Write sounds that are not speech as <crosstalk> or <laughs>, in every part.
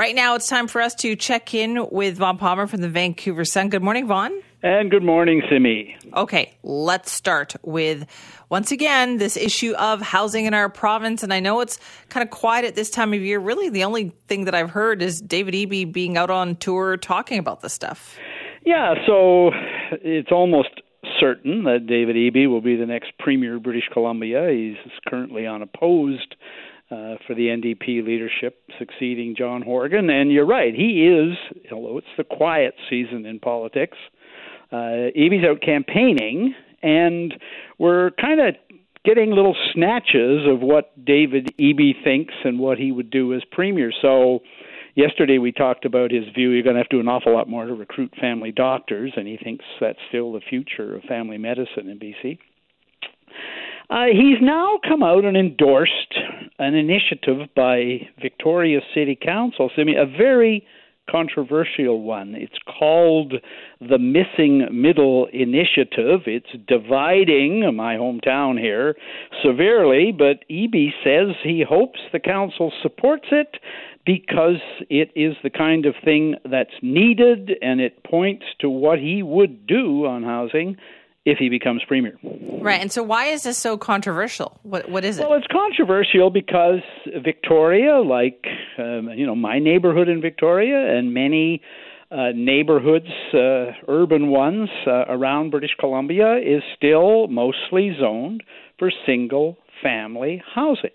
Right now, it's time for us to check in with Vaughn Palmer from the Vancouver Sun. Good morning, Vaughn. And good morning, Simi. Okay, let's start with once again this issue of housing in our province. And I know it's kind of quiet at this time of year. Really, the only thing that I've heard is David Eby being out on tour talking about this stuff. Yeah, so it's almost certain that David Eby will be the next Premier of British Columbia. He's currently unopposed uh, for the NDP leadership, succeeding John Horgan. And you're right, he is, although it's the quiet season in politics, uh, Eby's out campaigning, and we're kind of getting little snatches of what David Eby thinks and what he would do as Premier. So, yesterday we talked about his view you're going to have to do an awful lot more to recruit family doctors, and he thinks that's still the future of family medicine in BC. Uh, he's now come out and endorsed an initiative by Victoria City Council, a very controversial one. It's called the Missing Middle Initiative. It's dividing my hometown here severely, but Eby says he hopes the council supports it because it is the kind of thing that's needed and it points to what he would do on housing if he becomes premier. Right. And so why is this so controversial? What what is it? Well, it's controversial because Victoria, like um, you know, my neighborhood in Victoria and many uh, neighborhoods, uh, urban ones uh, around British Columbia, is still mostly zoned for single family housing.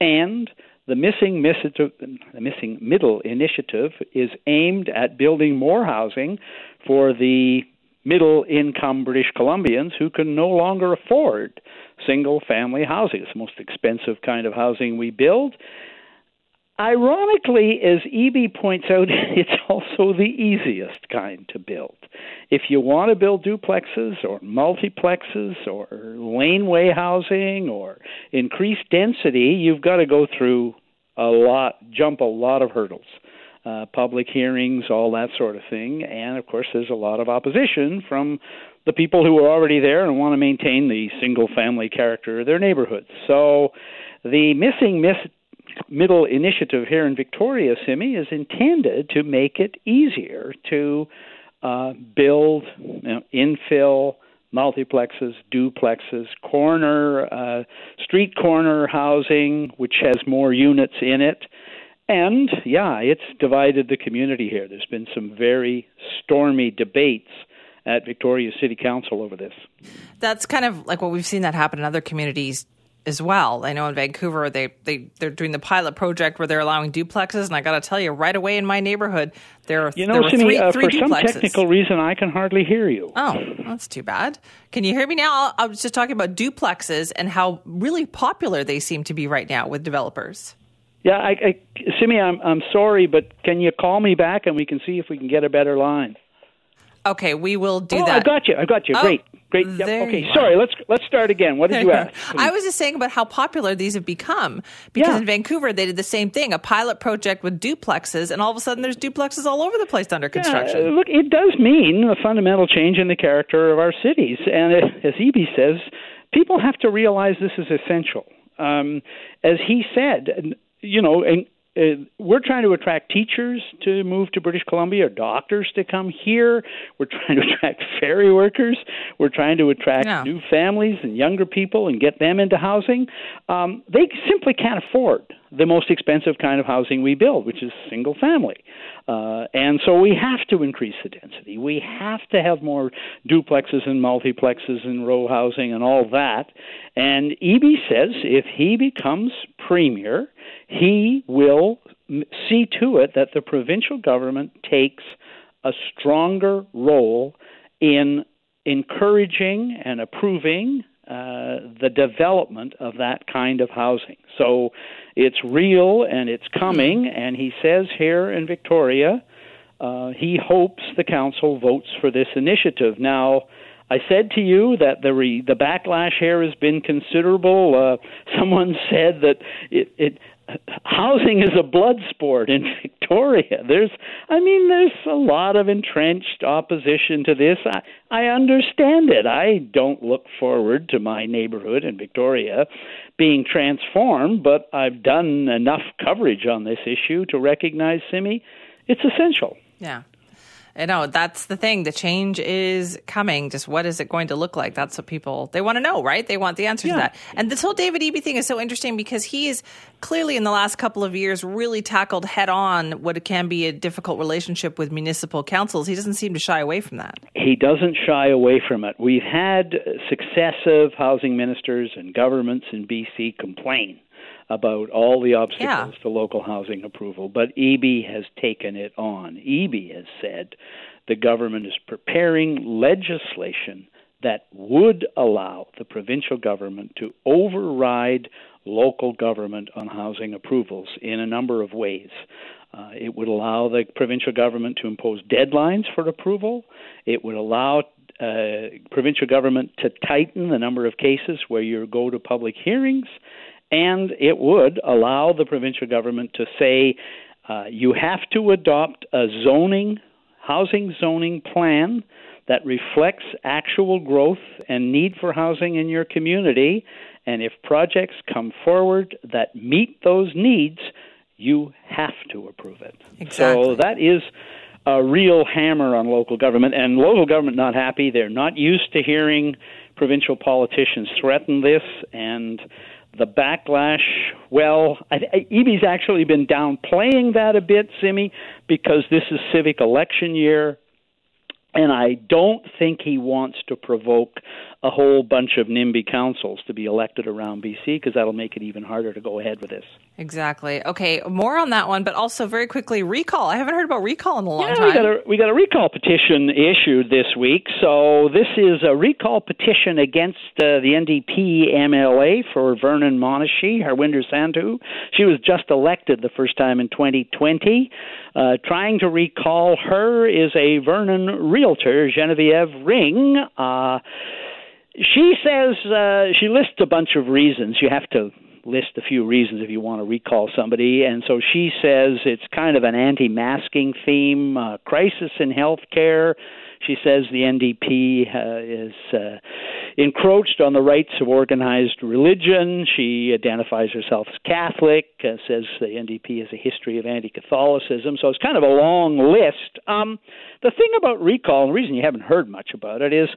And the missing, the missing middle initiative is aimed at building more housing for the middle income British Columbians who can no longer afford single family housing. It's the most expensive kind of housing we build. Ironically, as Eby points out, <laughs> it's also the easiest kind to build. If you want to build duplexes or multiplexes or laneway housing or increased density, you've got to go through a lot, jump a lot of hurdles uh, public hearings, all that sort of thing. And of course, there's a lot of opposition from the people who are already there and want to maintain the single family character of their neighborhoods. So the missing miss- middle initiative here in Victoria, Simi, is intended to make it easier to uh, build you know, infill multiplexes, duplexes, corner, uh, street corner housing, which has more units in it. And yeah, it's divided the community here. There's been some very stormy debates at Victoria City Council over this. That's kind of like what we've seen that happen in other communities as well. I know in Vancouver they they they're doing the pilot project where they're allowing duplexes, and I got to tell you, right away in my neighborhood, there are you know, Simi, three, uh, three for duplexes. some technical reason, I can hardly hear you. Oh, that's too bad. Can you hear me now? I was just talking about duplexes and how really popular they seem to be right now with developers. Yeah, I, I, Simi, I'm I'm sorry, but can you call me back and we can see if we can get a better line? Okay, we will do oh, that. I got you. I got you. Oh, Great, great. Yep. Okay, sorry. Let's let's start again. What did you <laughs> ask? I was just saying about how popular these have become because Yeah. in Vancouver they did the same thing, a pilot project with duplexes, and all of a sudden there's duplexes all over the place under construction. Yeah, look, it does mean a fundamental change in the character of our cities, and uh, as Eby says, people have to realize this is essential. Um, as he said, you know, and uh, we're trying to attract teachers to move to British Columbia, or doctors to come here. We're trying to attract <laughs> ferry workers. We're trying to attract Yeah. new families and younger people and get them into housing. Um, they simply can't afford the most expensive kind of housing we build, which is single family. Uh, and so we have to increase the density. We have to have more duplexes and multiplexes and row housing and all that. And Eby says if he becomes premier, he will see to it that the provincial government takes a stronger role in encouraging and approving uh, the development of that kind of housing. So it's real and it's coming, and he says here in Victoria, uh, he hopes the council votes for this initiative. Now, I said to you that the re- the backlash here has been considerable. Uh, <laughs> someone said that it, it housing is a blood sport in <laughs> Victoria. There's, I mean, there's a lot of entrenched opposition to this. I, I understand it. I don't look forward to my neighborhood in Victoria being transformed, but I've done enough coverage on this issue to recognize, Simi, it's essential. Yeah. I know that's the thing. The change is coming. Just what is it going to look like? That's what people they want to know, right? They want the answer yeah. to that. And this whole David Eby thing is so interesting because he is clearly in the last couple of years really tackled head on what can be a difficult relationship with municipal councils. He doesn't seem to shy away from that. He doesn't shy away from it. We've had successive housing ministers and governments in BC complain about all the obstacles yeah. to local housing approval, but Eby has taken it on. Eby has said the government is preparing legislation that would allow the provincial government to override local government on housing approvals in a number of ways. Uh, it would allow the provincial government to impose deadlines for approval. It would allow uh, provincial government to tighten the number of cases where you go to public hearings and it would allow the provincial government to say uh, you have to adopt a zoning, housing zoning plan that reflects actual growth and need for housing in your community. And if projects come forward that meet those needs, you have to approve it. Exactly. So that is a real hammer on local government, and local government not happy. They're not used to hearing provincial politicians threaten this, and the backlash. Well, I, I, actually been downplaying that a bit, Simi, because this is civic election year, and I don't think he wants to provoke a whole bunch of NIMBY councils to be elected around BC because that'll make it even harder to go ahead with this. Exactly. Okay, more on that one, but also very quickly recall. I haven't heard about recall in a long yeah, time. We got a, we got a recall petition issued this week. So this is a recall petition against uh, the NDP MLA for Vernon Monashee, Harwinder Sandhu. She was just elected the first time in 2020. Uh, trying to recall her is a Vernon realtor, Genevieve Ring. Uh, she says uh, she lists a bunch of reasons. You have to list a few reasons if you want to recall somebody. And so she says it's kind of an anti masking theme, uh, crisis in health care. She says the NDP uh, is uh, encroached on the rights of organized religion. She identifies herself as Catholic, uh, says the NDP has a history of anti Catholicism. So it's kind of a long list. Um, the thing about recall, and the reason you haven't heard much about it, is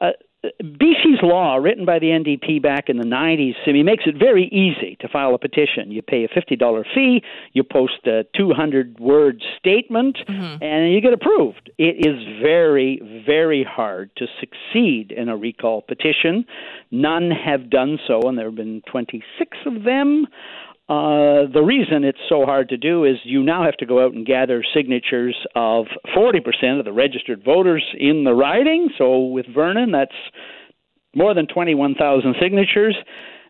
uh, BC's law, written by the NDP back in the 90s, Simi, makes it very easy to file a petition. You pay a $50 fee, you post a 200 word statement, mm-hmm. and you get approved. It is very, very hard to succeed in a recall petition. None have done so, and there have been 26 of them. Uh, the reason it's so hard to do is you now have to go out and gather signatures of 40% of the registered voters in the riding. So with Vernon, that's more than 21,000 signatures,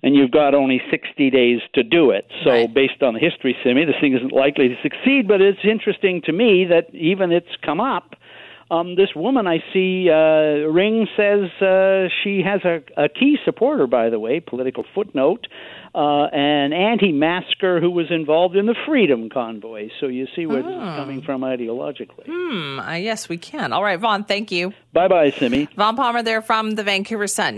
and you've got only 60 days to do it. So right. based on the history, Simi, this thing isn't likely to succeed. But it's interesting to me that even it's come up. Um, this woman I see, uh, Ring says uh, she has a, a key supporter, by the way, political footnote, uh, an anti-masker who was involved in the Freedom Convoy. So you see where oh. this is coming from ideologically. Hmm. Uh, yes, we can. All right, Vaughn. Thank you. Bye, bye, Simi. Vaughn Palmer there from the Vancouver Sun.